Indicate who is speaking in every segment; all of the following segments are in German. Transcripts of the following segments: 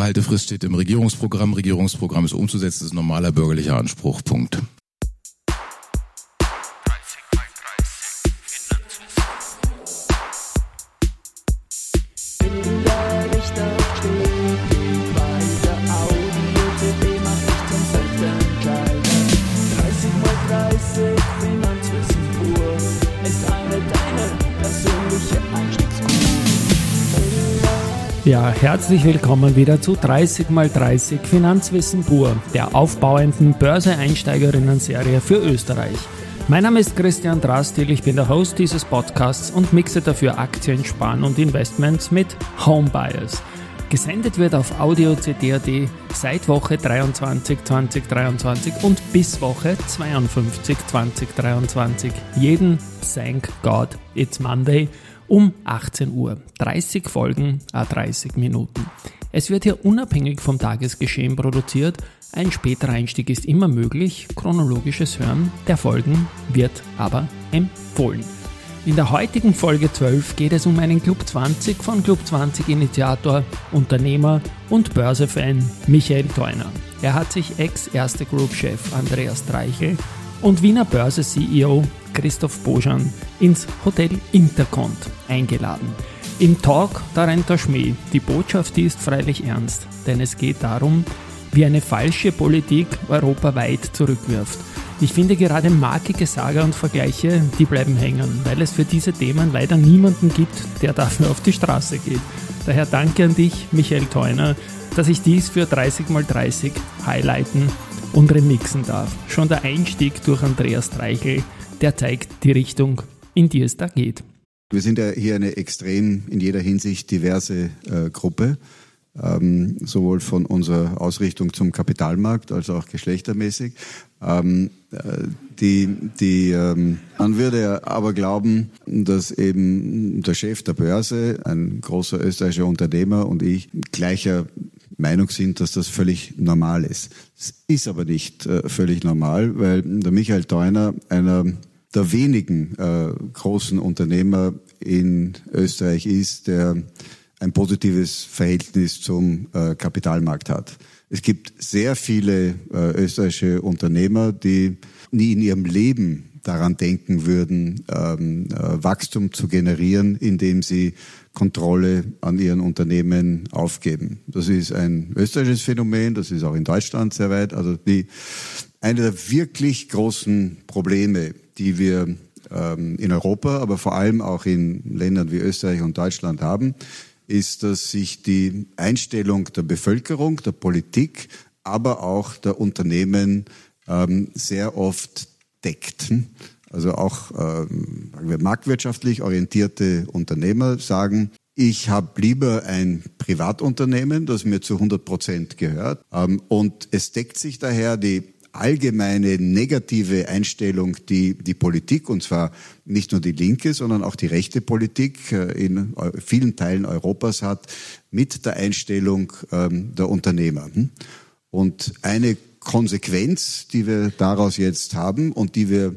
Speaker 1: Beibehaltefrist steht im Regierungsprogramm. Regierungsprogramm ist umzusetzen, ist normaler bürgerlicher Anspruch. Punkt.
Speaker 2: Ja, herzlich willkommen wieder zu 30x30 Finanzwissen pur, der aufbauenden Börse-Einsteigerinnen-Serie für Österreich. Mein Name ist Christian Drastil, ich bin der Host dieses Podcasts und mixe dafür Aktien, Sparen und Investments mit Homebuyers. Gesendet wird auf Audio CD.at seit Woche 23 2023 und bis Woche 52 2023. Jeden Thank God It's Monday um 18 Uhr. 30 Folgen, a 30 Minuten. Es wird hier unabhängig vom Tagesgeschehen produziert. Ein späterer Einstieg ist immer möglich. Chronologisches Hören der Folgen wird aber empfohlen. In der heutigen Folge 12 geht es um einen Club 20 von Club 20 Initiator, Unternehmer und Börsefan Michael Theuner. Er hat sich Ex-Erste Group-Chef Andreas Streichel und Wiener Börse-CEO Christoph Bojan ins Hotel Intercont eingeladen. Im Talk da rennt der Schmäh. Die Botschaft ist freilich ernst, denn es geht darum, wie eine falsche Politik Europa weit zurückwirft. Ich finde gerade markige Sager und Vergleiche, die bleiben hängen, weil es für diese Themen leider niemanden gibt, der dafür auf die Straße geht. Daher danke an dich, Michael Theuner, dass ich dies für 30x30 highlighten und remixen darf. Schon der Einstieg durch Andreas Streichel, der zeigt die Richtung, in die es da geht.
Speaker 3: Wir sind ja hier eine extrem in jeder Hinsicht diverse äh, Gruppe, ähm, sowohl von unserer Ausrichtung zum Kapitalmarkt als auch geschlechtermäßig. Ähm, äh, die, die, ähm, man würde aber glauben, dass eben der Chef der Börse, ein großer österreichischer Unternehmer und ich gleicher Meinung sind, dass das völlig normal ist. Es ist aber nicht äh, völlig normal, weil der Michael Theuner einer der wenigen äh, großen Unternehmer in Österreich ist, der ein positives Verhältnis zum äh, Kapitalmarkt hat. Es gibt sehr viele äh, österreichische Unternehmer, die nie in ihrem Leben daran denken würden, ähm, äh, Wachstum zu generieren, indem sie Kontrolle an ihren Unternehmen aufgeben. Das ist ein österreichisches Phänomen, das ist auch in Deutschland sehr weit. Also die, eine der wirklich großen Probleme, die wir ähm, in Europa, aber vor allem auch in Ländern wie Österreich und Deutschland haben, ist, dass sich die Einstellung der Bevölkerung, der Politik, aber auch der Unternehmen ähm, sehr oft deckt. Also auch ähm, marktwirtschaftlich orientierte Unternehmer sagen, ich habe lieber ein Privatunternehmen, das mir zu 100 Prozent gehört. Ähm, und es deckt sich daher die allgemeine negative Einstellung, die die Politik, und zwar nicht nur die linke, sondern auch die rechte Politik äh, in vielen Teilen Europas hat, mit der Einstellung ähm, der Unternehmer. Hm? Und eine Konsequenz, die wir daraus jetzt haben und die wir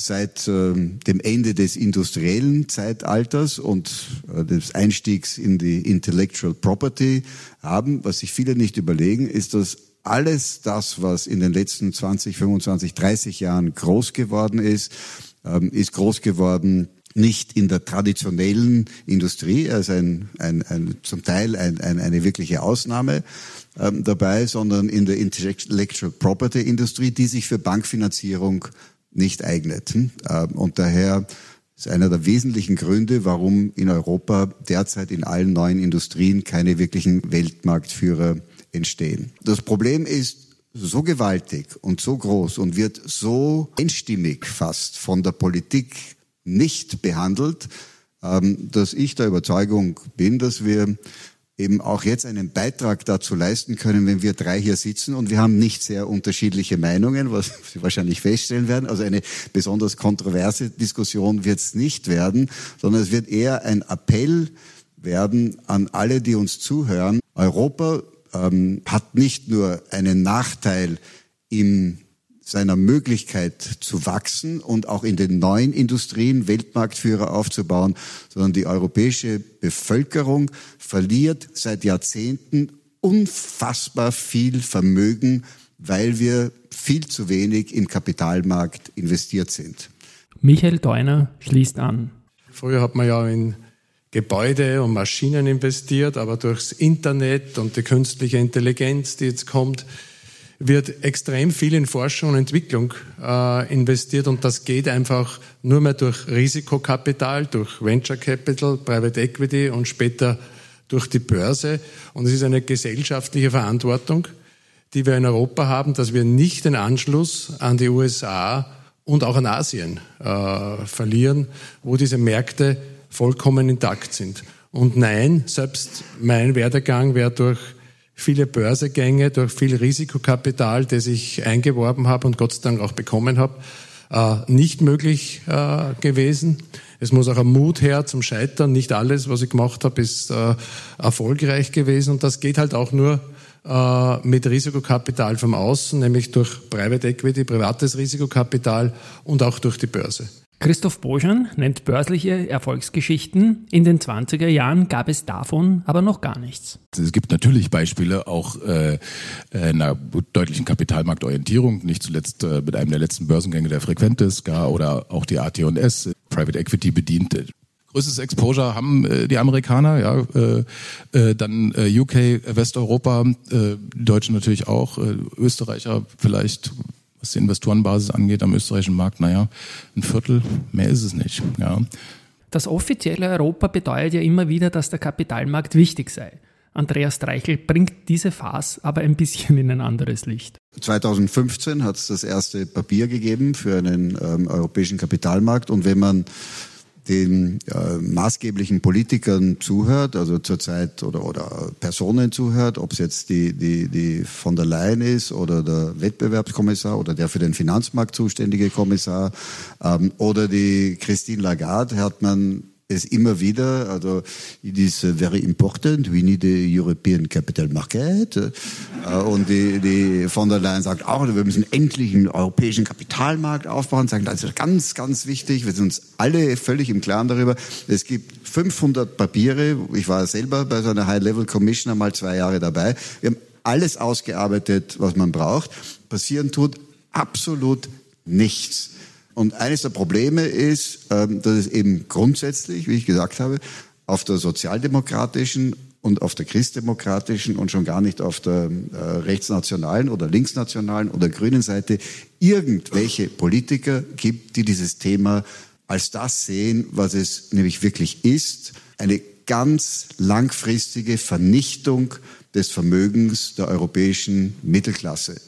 Speaker 3: seit äh, dem Ende des industriellen Zeitalters und äh, des Einstiegs in die Intellectual Property haben, was sich viele nicht überlegen, ist, dass alles das, was in den letzten 20, 25, 30 Jahren groß geworden ist, ähm, ist groß geworden nicht in der traditionellen Industrie, ist ein, ein, ein, zum Teil ein, ein, eine wirkliche Ausnahme ähm, dabei, sondern in der Intellectual Property Industrie, die sich für Bankfinanzierung nicht eignet. Hm? Ähm, und daher ist einer der wesentlichen Gründe, warum in Europa derzeit in allen neuen Industrien keine wirklichen Weltmarktführer entstehen. Das Problem ist so gewaltig und so groß und wird so einstimmig fast von der Politik nicht behandelt, ähm, dass ich der Überzeugung bin, dass wir eben auch jetzt einen Beitrag dazu leisten können, wenn wir drei hier sitzen und wir haben nicht sehr unterschiedliche Meinungen, was Sie wahrscheinlich feststellen werden. Also eine besonders kontroverse Diskussion wird es nicht werden, sondern es wird eher ein Appell werden an alle, die uns zuhören. Europa ähm, hat nicht nur einen Nachteil in seiner Möglichkeit zu wachsen und auch in den neuen Industrien Weltmarktführer aufzubauen, sondern die europäische Bevölkerung verliert seit Jahrzehnten unfassbar viel Vermögen, weil wir viel zu wenig im Kapitalmarkt investiert sind.
Speaker 2: Michael Deuner schließt an.
Speaker 4: Früher hat man ja in Gebäude und Maschinen investiert, aber durchs Internet und die künstliche Intelligenz, die jetzt kommt, wird extrem viel in Forschung und Entwicklung äh, investiert und das geht einfach nur mehr durch Risikokapital, durch Venture Capital, Private Equity und später durch die Börse. Und es ist eine gesellschaftliche Verantwortung, die wir in Europa haben, dass wir nicht den Anschluss an die USA und auch an Asien äh, verlieren, wo diese Märkte vollkommen intakt sind. Und nein, selbst mein Werdegang wäre durch viele Börsegänge, durch viel Risikokapital, das ich eingeworben habe und Gott sei Dank auch bekommen habe, äh, nicht möglich äh, gewesen. Es muss auch ein Mut her zum Scheitern. Nicht alles, was ich gemacht habe, ist äh, erfolgreich gewesen. Und das geht halt auch nur mit Risikokapital vom Außen, nämlich durch Private Equity, privates Risikokapital und auch durch die Börse.
Speaker 2: Christoph Boschan nennt börsliche Erfolgsgeschichten. In den 20er Jahren gab es davon aber noch gar nichts.
Speaker 1: Es gibt natürlich Beispiele auch äh, einer deutlichen Kapitalmarktorientierung, nicht zuletzt äh, mit einem der letzten Börsengänge der Frequentis gar oder auch die AT&S, Private Equity bediente größtes Exposure haben äh, die Amerikaner, ja, äh, äh, dann äh, UK, Westeuropa, äh, die natürlich auch, äh, Österreicher vielleicht, was die Investorenbasis angeht am österreichischen Markt, naja, ein Viertel, mehr ist es nicht. Ja.
Speaker 2: Das offizielle Europa bedeutet ja immer wieder, dass der Kapitalmarkt wichtig sei. Andreas Dreichel bringt diese Phase aber ein bisschen in ein anderes Licht.
Speaker 3: 2015 hat es das erste Papier gegeben für einen ähm, europäischen Kapitalmarkt und wenn man den äh, maßgeblichen Politikern zuhört, also zurzeit oder, oder Personen zuhört, ob es jetzt die, die, die von der Leyen ist oder der Wettbewerbskommissar oder der für den Finanzmarkt zuständige Kommissar ähm, oder die Christine Lagarde, hat man es immer wieder, also it is very important, we need a European Capital Market. Äh, und die, die von der Leyen sagt auch, wir müssen endlich einen europäischen Kapitalmarkt aufbauen, sagen, das ist ganz, ganz wichtig. Wir sind uns alle völlig im Klaren darüber. Es gibt 500 Papiere. Ich war selber bei so einer High-Level Commission einmal zwei Jahre dabei. Wir haben alles ausgearbeitet, was man braucht. Passieren tut absolut nichts. Und eines der Probleme ist, ähm, dass es eben grundsätzlich, wie ich gesagt habe, auf der sozialdemokratischen und auf der christdemokratischen und schon gar nicht auf der äh, rechtsnationalen oder linksnationalen oder grünen Seite irgendwelche Politiker gibt, die dieses Thema als das sehen, was es nämlich wirklich ist, eine ganz langfristige Vernichtung des Vermögens der europäischen Mittelklasse.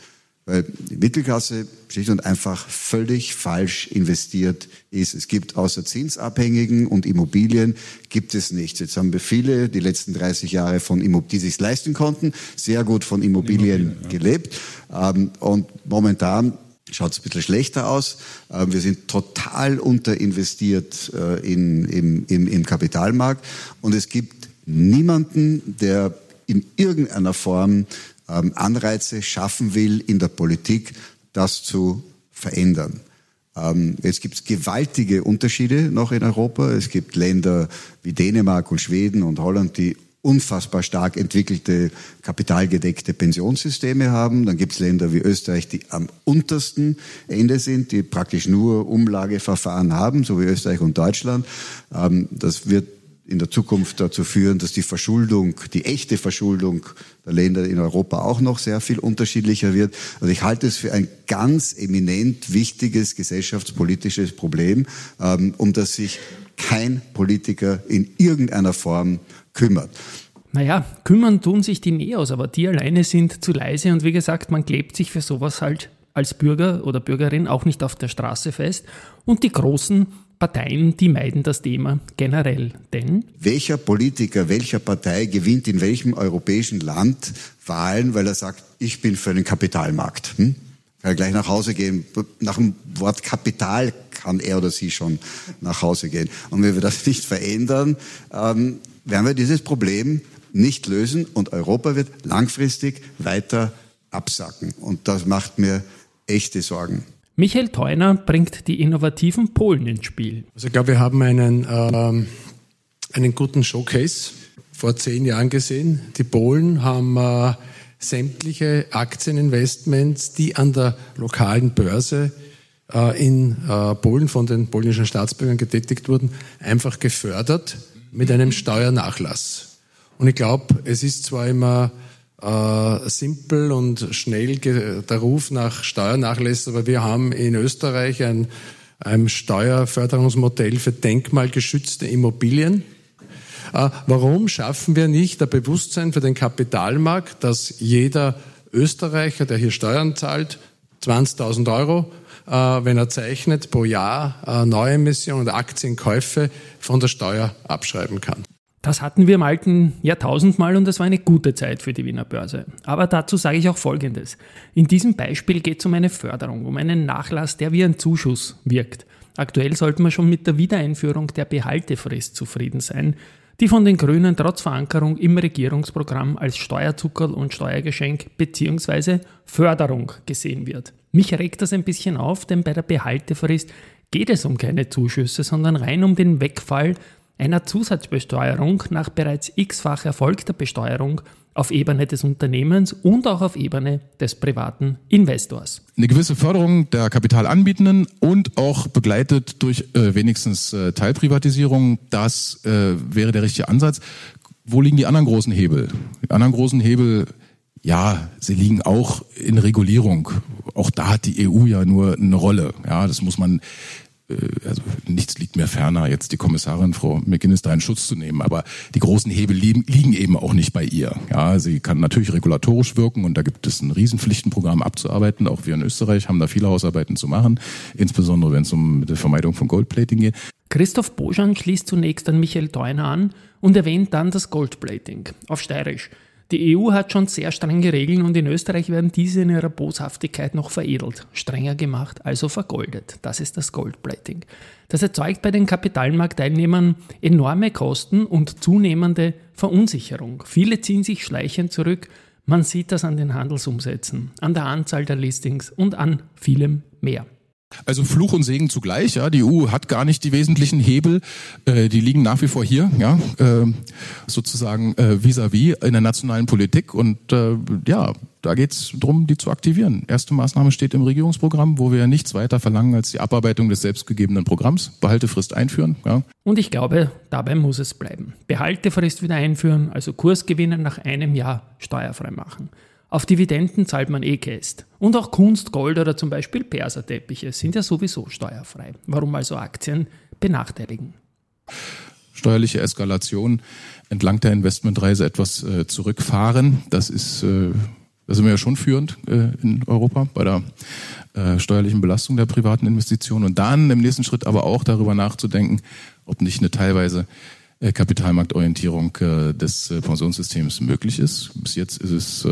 Speaker 3: Weil die Mittelklasse schlicht und einfach völlig falsch investiert ist. Es gibt außer Zinsabhängigen und Immobilien gibt es nichts. Jetzt haben wir viele die letzten 30 Jahre von Immobilien, die sich leisten konnten, sehr gut von Immobilien, Immobilien gelebt. Ähm, und momentan schaut es ein bisschen schlechter aus. Ähm, wir sind total unterinvestiert äh, in, im, im, im Kapitalmarkt und es gibt niemanden, der in irgendeiner Form Anreize schaffen will in der Politik, das zu verändern. Ähm, jetzt gibt es gewaltige Unterschiede noch in Europa. Es gibt Länder wie Dänemark und Schweden und Holland, die unfassbar stark entwickelte kapitalgedeckte Pensionssysteme haben. Dann gibt es Länder wie Österreich, die am untersten Ende sind, die praktisch nur Umlageverfahren haben, so wie Österreich und Deutschland. Ähm, das wird in der Zukunft dazu führen, dass die Verschuldung, die echte Verschuldung der Länder in Europa auch noch sehr viel unterschiedlicher wird. Also ich halte es für ein ganz eminent wichtiges gesellschaftspolitisches Problem, ähm, um das sich kein Politiker in irgendeiner Form kümmert.
Speaker 2: Naja, kümmern tun sich die Neos, aber die alleine sind zu leise und wie gesagt, man klebt sich für sowas halt als Bürger oder Bürgerin auch nicht auf der Straße fest und die Großen Parteien, die meiden das Thema generell. Denn
Speaker 3: welcher Politiker, welcher Partei gewinnt in welchem europäischen Land Wahlen, weil er sagt, ich bin für den Kapitalmarkt? Hm? Kann er gleich nach Hause gehen. Nach dem Wort Kapital kann er oder sie schon nach Hause gehen. Und wenn wir das nicht verändern, ähm, werden wir dieses Problem nicht lösen und Europa wird langfristig weiter absacken. Und das macht mir echte Sorgen.
Speaker 2: Michael Theuner bringt die innovativen Polen ins Spiel.
Speaker 4: Also ich glaube, wir haben einen, ähm, einen guten Showcase vor zehn Jahren gesehen. Die Polen haben äh, sämtliche Aktieninvestments, die an der lokalen Börse äh, in äh, Polen von den polnischen Staatsbürgern getätigt wurden, einfach gefördert mit einem Steuernachlass. Und ich glaube, es ist zwar immer äh, simpel und schnell der Ruf nach Steuernachlässen, aber wir haben in Österreich ein, ein Steuerförderungsmodell für denkmalgeschützte Immobilien. Äh, warum schaffen wir nicht ein Bewusstsein für den Kapitalmarkt, dass jeder Österreicher, der hier Steuern zahlt, 20.000 Euro, äh, wenn er zeichnet, pro Jahr äh, Neuemissionen und Aktienkäufe von der Steuer abschreiben kann.
Speaker 2: Das hatten wir im alten Jahrtausend mal und das war eine gute Zeit für die Wiener Börse. Aber dazu sage ich auch Folgendes. In diesem Beispiel geht es um eine Förderung, um einen Nachlass, der wie ein Zuschuss wirkt. Aktuell sollten wir schon mit der Wiedereinführung der Behaltefrist zufrieden sein, die von den Grünen trotz Verankerung im Regierungsprogramm als Steuerzuckerl und Steuergeschenk bzw. Förderung gesehen wird. Mich regt das ein bisschen auf, denn bei der Behaltefrist geht es um keine Zuschüsse, sondern rein um den Wegfall einer Zusatzbesteuerung nach bereits x-fach erfolgter Besteuerung auf Ebene des Unternehmens und auch auf Ebene des privaten Investors.
Speaker 1: Eine gewisse Förderung der Kapitalanbietenden und auch begleitet durch äh, wenigstens äh, Teilprivatisierung, das äh, wäre der richtige Ansatz. Wo liegen die anderen großen Hebel? Die anderen großen Hebel, ja, sie liegen auch in Regulierung. Auch da hat die EU ja nur eine Rolle. Ja, das muss man also nichts liegt mir ferner, jetzt die Kommissarin Frau McGinnis da in Schutz zu nehmen. Aber die großen Hebel liegen, liegen eben auch nicht bei ihr. Ja, sie kann natürlich regulatorisch wirken und da gibt es ein Riesenpflichtenprogramm abzuarbeiten. Auch wir in Österreich haben da viele Hausarbeiten zu machen, insbesondere wenn es um die Vermeidung von Goldplating geht.
Speaker 2: Christoph Bojan schließt zunächst an Michael Theuner an und erwähnt dann das Goldplating auf Steirisch. Die EU hat schon sehr strenge Regeln und in Österreich werden diese in ihrer Boshaftigkeit noch veredelt, strenger gemacht, also vergoldet. Das ist das Goldplating. Das erzeugt bei den Kapitalmarktteilnehmern enorme Kosten und zunehmende Verunsicherung. Viele ziehen sich schleichend zurück. Man sieht das an den Handelsumsätzen, an der Anzahl der Listings und an vielem mehr.
Speaker 1: Also Fluch und Segen zugleich. Ja, die EU hat gar nicht die wesentlichen Hebel, äh, die liegen nach wie vor hier, ja, äh, sozusagen äh, vis-à-vis -vis in der nationalen Politik. Und äh, ja, da geht's drum, die zu aktivieren. Erste Maßnahme steht im Regierungsprogramm, wo wir nichts weiter verlangen als die Abarbeitung des selbstgegebenen Programms. Behaltefrist einführen. Ja.
Speaker 2: Und ich glaube, dabei muss es bleiben. Behaltefrist wieder einführen, also Kursgewinne nach einem Jahr steuerfrei machen. Auf Dividenden zahlt man eh Käst. Und auch Kunst, Gold oder zum Beispiel Perserteppiche sind ja sowieso steuerfrei. Warum also Aktien benachteiligen?
Speaker 1: Steuerliche Eskalation entlang der Investmentreise etwas äh, zurückfahren. Das ist, äh, da sind wir ja schon führend äh, in Europa bei der äh, steuerlichen Belastung der privaten Investitionen. Und dann im nächsten Schritt aber auch darüber nachzudenken, ob nicht eine teilweise Kapitalmarktorientierung äh, des äh, Pensionssystems möglich ist. Bis jetzt ist es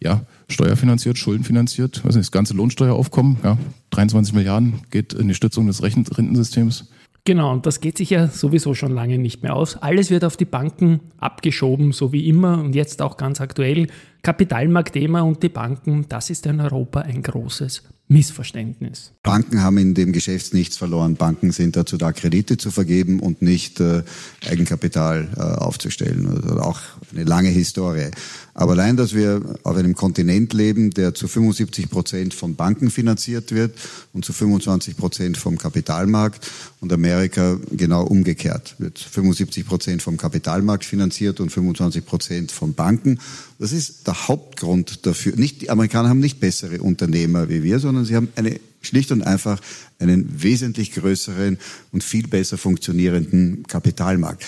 Speaker 1: ja steuerfinanziert, schuldenfinanziert. Ist das ganze Lohnsteueraufkommen? Ja, 23 Milliarden geht in die Stützung des Rentensystems.
Speaker 2: Genau, und das geht sich ja sowieso schon lange nicht mehr aus. Alles wird auf die Banken abgeschoben, so wie immer und jetzt auch ganz aktuell. Kapitalmarktthema und die Banken, das ist in Europa ein großes Missverständnis.
Speaker 3: Banken haben in dem Geschäft nichts verloren. Banken sind dazu da, Kredite zu vergeben und nicht äh, Eigenkapital äh, aufzustellen. Also auch eine lange Historie. Aber allein, dass wir auf einem Kontinent leben, der zu 75 Prozent von Banken finanziert wird und zu 25 Prozent vom Kapitalmarkt und Amerika genau umgekehrt wird 75 Prozent vom Kapitalmarkt finanziert und 25 Prozent von Banken. Das ist der Hauptgrund dafür. Nicht, die Amerikaner haben nicht bessere Unternehmer wie wir, sondern sie haben eine schlicht und einfach einen wesentlich größeren und viel besser funktionierenden Kapitalmarkt.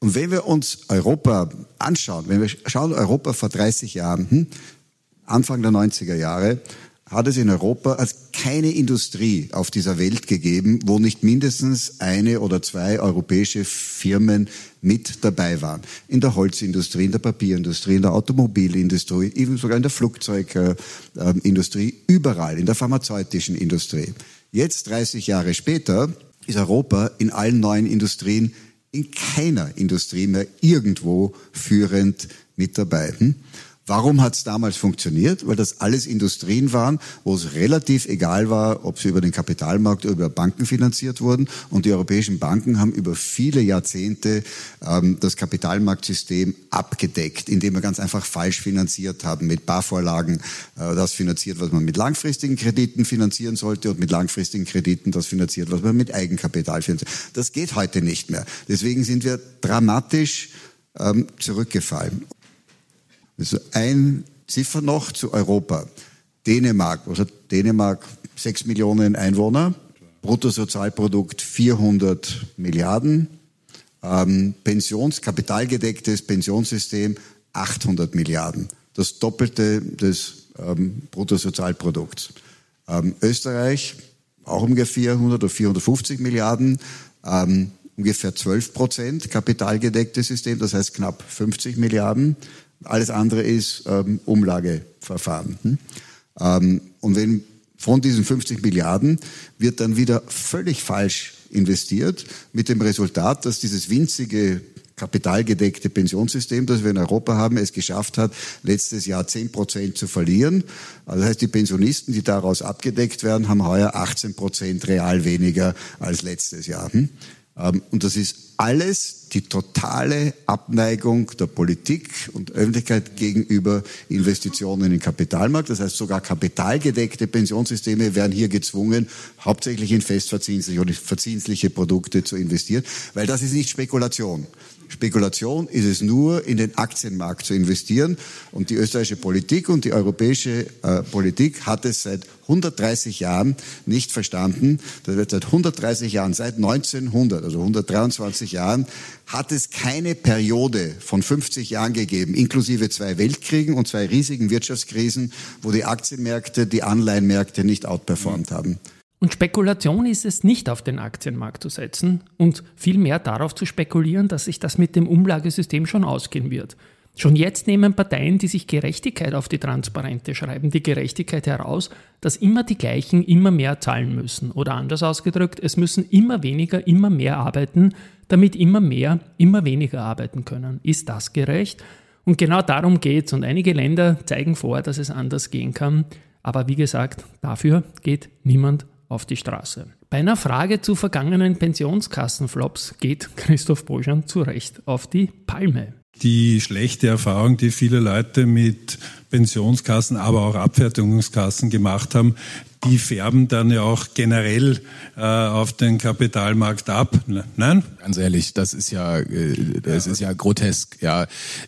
Speaker 3: Und wenn wir uns Europa anschauen, wenn wir schauen Europa vor 30 Jahren, hm, Anfang der 90er Jahre, hat es in Europa als keine Industrie auf dieser Welt gegeben, wo nicht mindestens eine oder zwei europäische Firmen mit dabei waren. In der Holzindustrie, in der Papierindustrie, in der Automobilindustrie, eben sogar in der Flugzeugindustrie, überall, in der pharmazeutischen Industrie. Jetzt, 30 Jahre später, ist Europa in allen neuen Industrien in keiner Industrie mehr irgendwo führend mit dabei. Hm? Warum hat es damals funktioniert? Weil das alles Industrien waren, wo es relativ egal war, ob sie über den Kapitalmarkt oder über Banken finanziert wurden. Und die europäischen Banken haben über viele Jahrzehnte ähm, das Kapitalmarktsystem abgedeckt, indem wir ganz einfach falsch finanziert haben mit Barvorlagen, äh, das finanziert, was man mit langfristigen Krediten finanzieren sollte und mit langfristigen Krediten das finanziert, was man mit Eigenkapital finanziert. Das geht heute nicht mehr. Deswegen sind wir dramatisch ähm, zurückgefallen. Also ein Ziffer noch zu Europa. Dänemark, was hat Dänemark? Sechs Millionen Einwohner, Bruttosozialprodukt 400 Milliarden, ähm, Pensions, kapitalgedecktes Pensionssystem 800 Milliarden. Das Doppelte des ähm, Bruttosozialprodukts. Ähm, Österreich auch ungefähr 400 oder 450 Milliarden, ähm, ungefähr 12 Prozent kapitalgedecktes System, das heißt knapp 50 Milliarden. Alles andere ist ähm, Umlageverfahren. Hm? Ähm, und wenn von diesen 50 Milliarden wird dann wieder völlig falsch investiert, mit dem Resultat, dass dieses winzige kapitalgedeckte Pensionssystem, das wir in Europa haben, es geschafft hat, letztes Jahr 10 Prozent zu verlieren. Also das heißt, die Pensionisten, die daraus abgedeckt werden, haben heuer 18 Prozent real weniger als letztes Jahr. Hm? Ähm, und das ist alles die totale Abneigung der Politik und Öffentlichkeit gegenüber Investitionen in den Kapitalmarkt. Das heißt, sogar kapitalgedeckte Pensionssysteme werden hier gezwungen, hauptsächlich in festverzinsliche und verzinsliche Produkte zu investieren, weil das ist nicht Spekulation. Spekulation ist es nur, in den Aktienmarkt zu investieren. Und die österreichische Politik und die europäische äh, Politik hat es seit 130 Jahren nicht verstanden. Das wird seit 130 Jahren, seit 1900, also 123 Jahren, hat es keine Periode von 50 Jahren gegeben, inklusive zwei Weltkriegen und zwei riesigen Wirtschaftskrisen, wo die Aktienmärkte, die Anleihenmärkte nicht outperformt haben.
Speaker 2: Und Spekulation ist es nicht auf den Aktienmarkt zu setzen und vielmehr darauf zu spekulieren, dass sich das mit dem Umlagesystem schon ausgehen wird. Schon jetzt nehmen Parteien, die sich Gerechtigkeit auf die Transparente schreiben, die Gerechtigkeit heraus, dass immer die gleichen immer mehr zahlen müssen. Oder anders ausgedrückt, es müssen immer weniger immer mehr arbeiten, damit immer mehr immer weniger arbeiten können. Ist das gerecht? Und genau darum geht es. Und einige Länder zeigen vor, dass es anders gehen kann. Aber wie gesagt, dafür geht niemand auf die Straße. Bei einer Frage zu vergangenen Pensionskassenflops geht Christoph Boschan zu Recht auf die Palme.
Speaker 5: Die schlechte Erfahrung, die viele Leute mit Pensionskassen, aber auch Abfertigungskassen gemacht haben, die färben dann ja auch generell äh, auf den Kapitalmarkt ab. Nein?
Speaker 1: Ganz ehrlich, das ist ja, äh, das ist ja grotesk. Ja,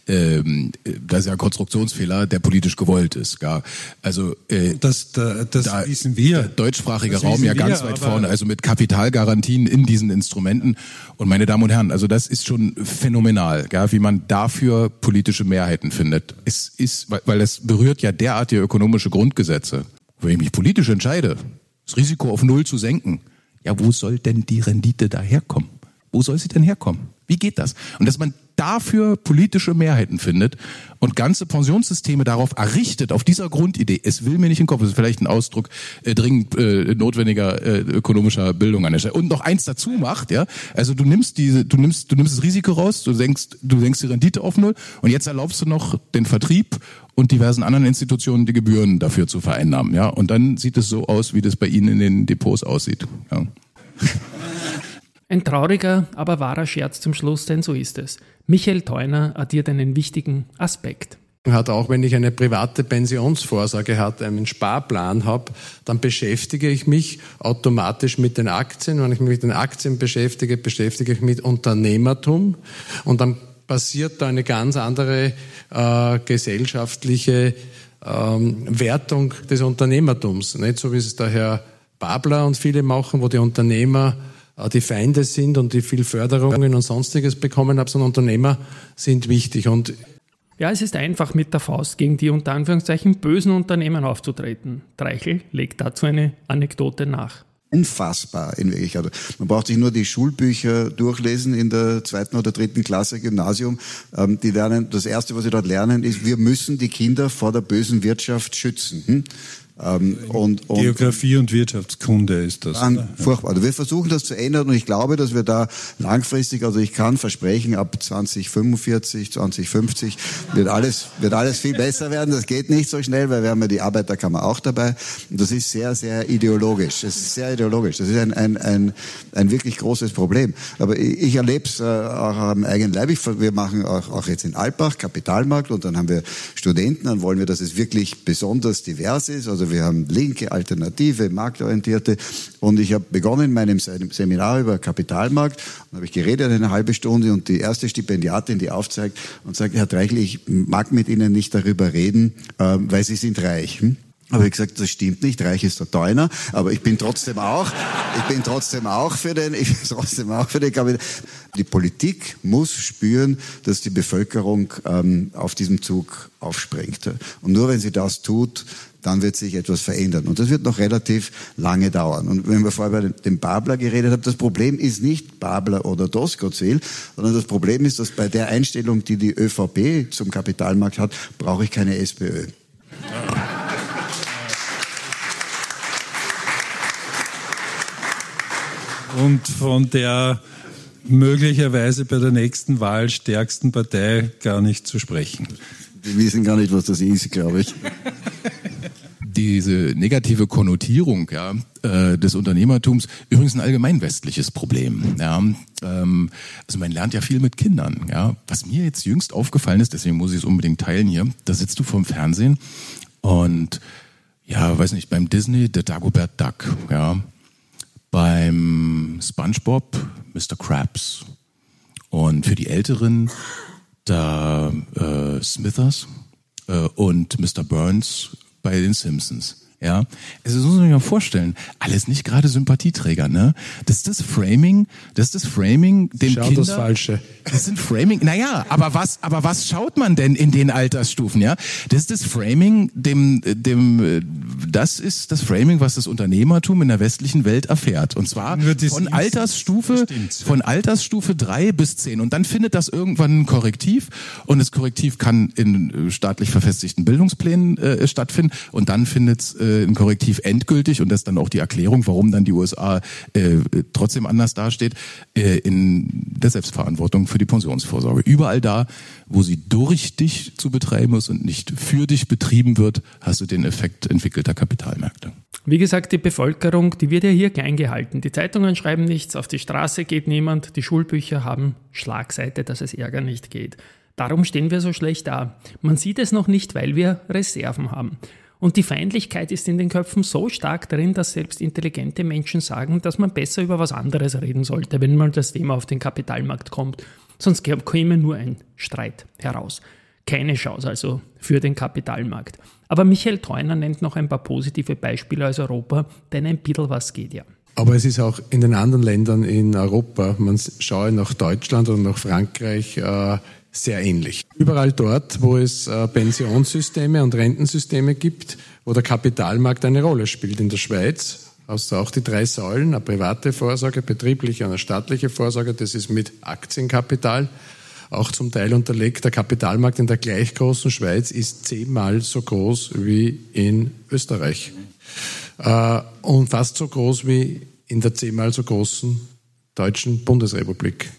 Speaker 1: ähm, das ist ja ein Konstruktionsfehler, der politisch gewollt ist. Ja, also äh,
Speaker 5: das, da, das da wissen wir. Der
Speaker 1: deutschsprachige das Raum ja ganz wir, weit vorne, also mit Kapitalgarantien in diesen Instrumenten. Und meine Damen und Herren, also das ist schon phänomenal, ja, wie man dafür politische Mehrheiten findet. Es ist, weil es berührt ja derartige ökonomische Grundgesetze. Wenn ich mich politisch entscheide, das Risiko auf Null zu senken, ja, wo soll denn die Rendite daherkommen? Wo soll sie denn herkommen? Wie geht das? Und dass man dafür politische Mehrheiten findet und ganze Pensionssysteme darauf errichtet, auf dieser Grundidee, es will mir nicht in den Kopf, das ist vielleicht ein Ausdruck äh, dringend äh, notwendiger äh, ökonomischer Bildung an der Stelle. Und noch eins dazu macht, ja, also du nimmst diese, du nimmst, du nimmst das Risiko raus, du senkst, du senkst die Rendite auf null und jetzt erlaubst du noch den Vertrieb und diversen anderen Institutionen die Gebühren dafür zu vereinnahmen, ja. Und dann sieht es so aus, wie das bei Ihnen in den Depots aussieht. Ja.
Speaker 2: Ein trauriger, aber wahrer Scherz zum Schluss, denn so ist es. Michael Theuner addiert einen wichtigen Aspekt.
Speaker 4: Hat auch wenn ich eine private Pensionsvorsorge habe, einen Sparplan habe, dann beschäftige ich mich automatisch mit den Aktien. Wenn ich mich mit den Aktien beschäftige, beschäftige ich mich mit Unternehmertum und dann passiert da eine ganz andere äh, gesellschaftliche ähm, Wertung des Unternehmertums. Nicht so wie es der Herr Babler und viele machen, wo die Unternehmer die Feinde sind und die viel Förderungen und sonstiges bekommen haben, sondern Unternehmer sind wichtig. Und
Speaker 2: ja, es ist einfach mit der Faust gegen die unter Anführungszeichen bösen Unternehmen aufzutreten. Dreichel legt dazu eine Anekdote nach.
Speaker 3: Unfassbar in Wirklichkeit. Man braucht sich nur die Schulbücher durchlesen in der zweiten oder dritten Klasse Gymnasium. Ähm, die lernen, das erste, was sie dort lernen, ist, wir müssen die Kinder vor der bösen Wirtschaft schützen. Hm?
Speaker 5: Ähm, und, und, Geografie und Wirtschaftskunde ist das.
Speaker 3: An, furchtbar. Also wir versuchen das zu ändern und ich glaube, dass wir da langfristig, also ich kann versprechen, ab 2045, 2050 wird alles, wird alles viel besser werden. Das geht nicht so schnell, weil wir haben ja die Arbeiterkammer auch dabei. Und das ist sehr, sehr ideologisch. Das ist sehr ideologisch. Das ist ein, ein, ein, ein wirklich großes Problem. Aber ich, ich erlebe es äh, auch am eigenen Leib. Ich, wir machen auch, auch jetzt in Alpbach Kapitalmarkt und dann haben wir Studenten, dann wollen wir, dass es wirklich besonders divers ist. Also wir haben linke, alternative, marktorientierte. Und ich habe begonnen in meinem Seminar über Kapitalmarkt und habe ich geredet eine halbe Stunde und die erste Stipendiatin, die aufzeigt und sagt, Herr Treichel, ich mag mit Ihnen nicht darüber reden, äh, weil Sie sind reich. Hm? Aber ich gesagt, das stimmt nicht. Reich ist der Teuner. Aber ich bin trotzdem auch, ich bin trotzdem auch für den, ich bin trotzdem auch für den Kapital. Die Politik muss spüren, dass die Bevölkerung ähm, auf diesem Zug aufspringt. Und nur wenn sie das tut, dann wird sich etwas verändern. Und das wird noch relativ lange dauern. Und wenn wir vorher bei dem Babler geredet haben, das Problem ist nicht Babler oder Doskozil, sondern das Problem ist, dass bei der Einstellung, die die ÖVP zum Kapitalmarkt hat, brauche ich keine SPÖ.
Speaker 5: und von der möglicherweise bei der nächsten Wahl stärksten Partei gar nicht zu sprechen.
Speaker 3: Die wissen gar nicht, was das ist, glaube ich.
Speaker 1: Diese negative Konnotierung ja, äh, des Unternehmertums, übrigens ein allgemein westliches Problem. Ja. Ähm, also man lernt ja viel mit Kindern. Ja. Was mir jetzt jüngst aufgefallen ist, deswegen muss ich es unbedingt teilen hier, da sitzt du vorm Fernsehen und ja, weiß nicht, beim Disney, der Dagobert Duck, ja, beim SpongeBob Mr. Krabs. Und für die Älteren da äh, Smithers äh, und Mr. Burns bei den Simpsons. Ja, also das muss man sich mal vorstellen. Alles nicht gerade Sympathieträger, ne? Das ist das Framing, das ist das Framing, dem
Speaker 4: Schaut
Speaker 1: Kinder,
Speaker 4: das Falsche.
Speaker 1: Das sind Framing. Naja, aber was, aber was schaut man denn in den Altersstufen, ja? Das ist das Framing, dem, dem, das ist das Framing, was das Unternehmertum in der westlichen Welt erfährt. Und zwar von Altersstufe, von Altersstufe drei bis zehn. Und dann findet das irgendwann ein Korrektiv. Und das Korrektiv kann in staatlich verfestigten Bildungsplänen äh, stattfinden. Und dann findet äh, äh, ein Korrektiv endgültig und das ist dann auch die Erklärung, warum dann die USA äh, trotzdem anders dasteht, äh, in der Selbstverantwortung für die Pensionsvorsorge. Überall da, wo sie durch dich zu betreiben ist und nicht für dich betrieben wird, hast du den Effekt entwickelter Kapitalmärkte.
Speaker 2: Wie gesagt, die Bevölkerung, die wird ja hier klein gehalten. Die Zeitungen schreiben nichts, auf die Straße geht niemand, die Schulbücher haben Schlagseite, dass es Ärger nicht geht. Darum stehen wir so schlecht da. Man sieht es noch nicht, weil wir Reserven haben. Und die Feindlichkeit ist in den Köpfen so stark drin, dass selbst intelligente Menschen sagen, dass man besser über was anderes reden sollte, wenn mal das Thema auf den Kapitalmarkt kommt. Sonst käme nur ein Streit heraus. Keine Chance also für den Kapitalmarkt. Aber Michael Theuner nennt noch ein paar positive Beispiele aus Europa, denn ein bisschen was geht ja.
Speaker 4: Aber es ist auch in den anderen Ländern in Europa, man schaue nach Deutschland oder nach Frankreich, äh, sehr ähnlich. Überall dort, wo es äh, Pensionssysteme und Rentensysteme gibt, wo der Kapitalmarkt eine Rolle spielt. In der Schweiz hast du auch die drei Säulen, eine private Vorsorge, betriebliche und eine staatliche Vorsorge. Das ist mit Aktienkapital auch zum Teil unterlegt. Der Kapitalmarkt in der gleich großen Schweiz ist zehnmal so groß wie in Österreich. Äh, und fast so groß wie in der zehnmal so großen deutschen Bundesrepublik.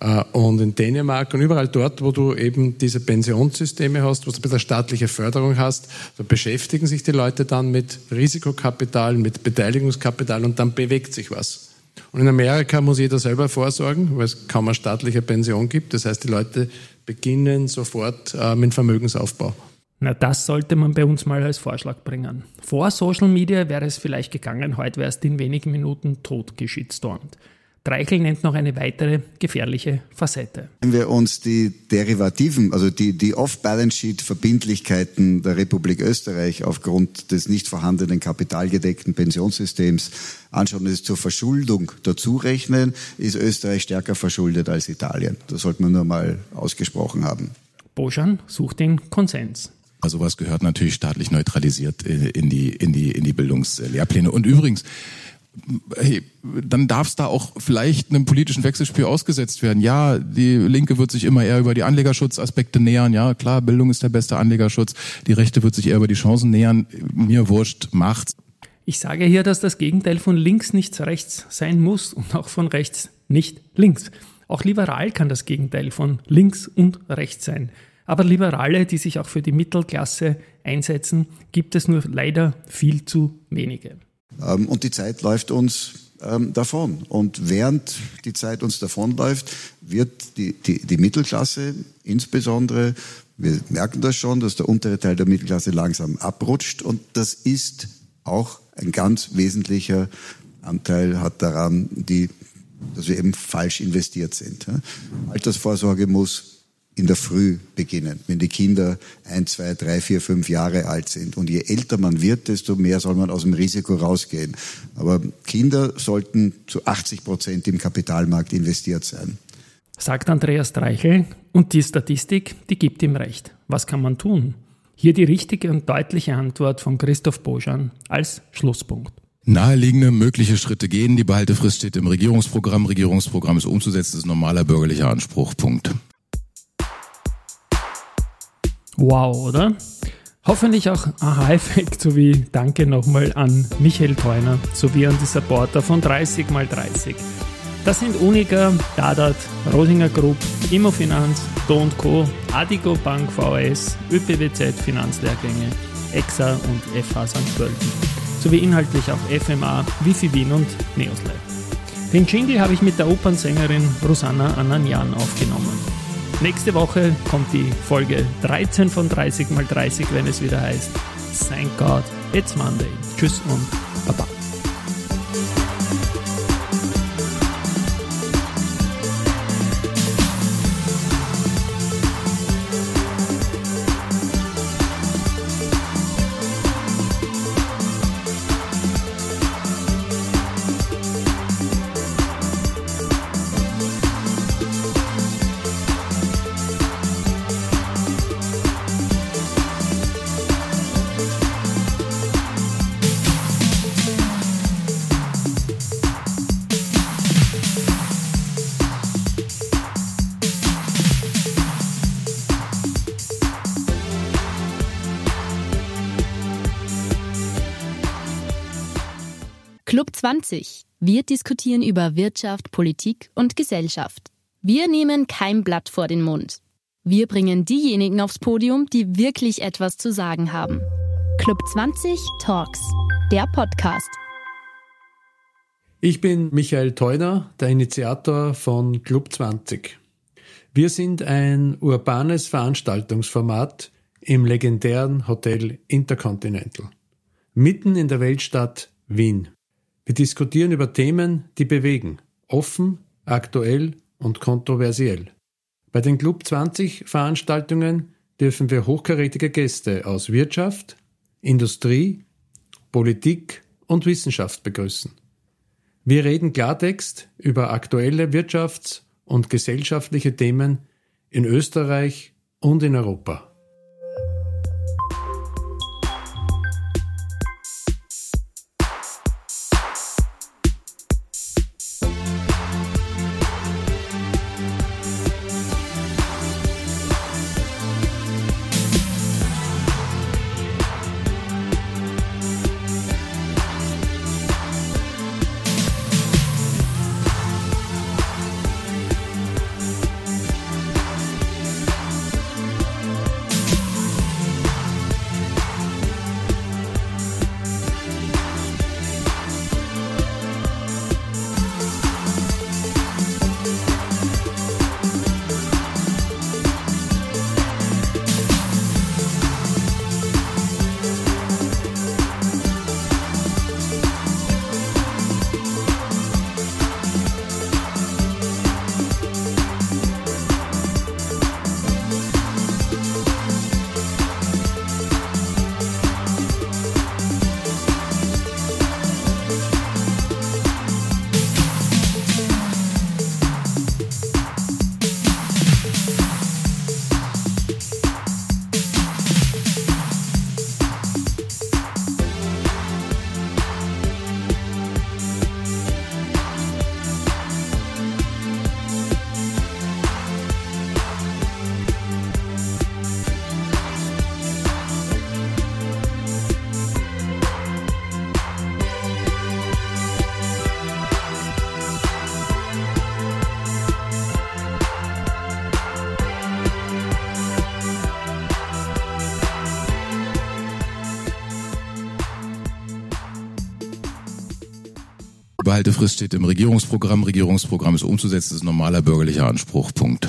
Speaker 4: Äh, und in Dänemark und überall dort, wo du eben diese Pensionssysteme hast, wo du ein bisschen staatliche Förderung hast, da beschäftigen sich die Leute dann mit Risikokapital, mit Beteiligungskapital und dann bewegt sich was. Und in Amerika muss jeder selber vorsorgen, weil es kaum eine staatliche Pension gibt. Das heißt, die Leute beginnen sofort äh, mit Vermögensaufbau.
Speaker 2: Na, das sollte man bei uns mal als Vorschlag bringen. Vor Social Media wäre es vielleicht gegangen, heute wäre es in wenigen Minuten tot geschitstormt. Dreichel nennt noch eine weitere gefährliche Facette.
Speaker 3: Wenn wir uns die Derivativen, also die, die Off-Balance-Sheet-Verbindlichkeiten der Republik Österreich aufgrund des nicht vorhandenen kapitalgedeckten Pensionssystems anschauen, das zur Verschuldung dazu rechnen, ist Österreich stärker verschuldet als Italien. Das sollte man nur mal ausgesprochen haben.
Speaker 2: Boschan sucht den Konsens.
Speaker 1: Also was gehört natürlich staatlich neutralisiert äh, in die, in die, in die Bildungslehrpläne. Und übrigens, hey, dann darf es da auch vielleicht einem politischen Wechselspiel ausgesetzt werden. Ja, die Linke wird sich immer eher über die Anlegerschutzaspekte nähern. Ja, klar, Bildung ist der beste Anlegerschutz. Die Rechte wird sich eher über die Chancen nähern. Mir wurscht, macht's.
Speaker 2: Ich sage hier, dass das Gegenteil von links nicht rechts sein muss und auch von rechts nicht links. Auch liberal kann das Gegenteil von links und rechts sein. Aber Liberale, die sich auch für die Mittelklasse einsetzen, gibt es nur leider viel zu wenige.
Speaker 3: Ähm, und die Zeit läuft uns ähm, davon. Und während die Zeit uns davonläuft, wird die, die, die Mittelklasse insbesondere, wir merken das schon, dass der untere Teil der Mittelklasse langsam abrutscht. Und das ist auch ein ganz wesentlicher Anteil hat daran, die, dass wir eben falsch investiert sind. Altersvorsorge muss in der Früh beginnen, wenn die Kinder ein, zwei, drei, vier, fünf Jahre alt sind. Und je älter man wird, desto mehr soll man aus dem Risiko rausgehen. Aber Kinder sollten zu 80 Prozent im Kapitalmarkt investiert sein.
Speaker 2: Sagt Andreas Dreichel. Und die Statistik, die gibt ihm recht. Was kann man tun? Hier die richtige und deutliche Antwort von Christoph Bojan als Schlusspunkt.
Speaker 1: Naheliegende mögliche Schritte gehen. Die Behaltefrist steht im Regierungsprogramm. Regierungsprogramm ist umzusetzen, das ist ein normaler bürgerlicher Anspruch. Punkt.
Speaker 2: Wow, oder? Hoffentlich auch Aha-Effekt sowie Danke nochmal an Michael Theuner sowie an die Supporter von 30x30. Das sind Unica, Dadat, Rosinger Group, Immofinanz, Do Co., Adigo Bank VS, ÖPWZ Finanzlehrgänge, EXA und FH St. Pölten. Sowie inhaltlich auch FMA, Wifi Wien und Neoslab. Den Jingle habe ich mit der Opernsängerin Rosanna Ananjan aufgenommen. Nächste Woche kommt die Folge 13 von 30 x 30, wenn es wieder heißt Thank God, it's Monday. Tschüss und Baba.
Speaker 6: 20. Wir diskutieren über Wirtschaft, Politik und Gesellschaft. Wir nehmen kein Blatt vor den Mund. Wir bringen diejenigen aufs Podium, die wirklich etwas zu sagen haben. Club 20 Talks, der Podcast.
Speaker 4: Ich bin Michael Theuner, der Initiator von Club 20. Wir sind ein urbanes Veranstaltungsformat im legendären Hotel Intercontinental, mitten in der Weltstadt Wien. Wir diskutieren über Themen, die bewegen, offen, aktuell und kontroversiell. Bei den Club 20 Veranstaltungen dürfen wir hochkarätige Gäste aus Wirtschaft, Industrie, Politik und Wissenschaft begrüßen. Wir reden Klartext über aktuelle wirtschafts- und gesellschaftliche Themen in Österreich und in Europa.
Speaker 1: Behaltefrist steht im Regierungsprogramm. Regierungsprogramm ist umzusetzen, das ist normaler bürgerlicher Anspruch. Punkt.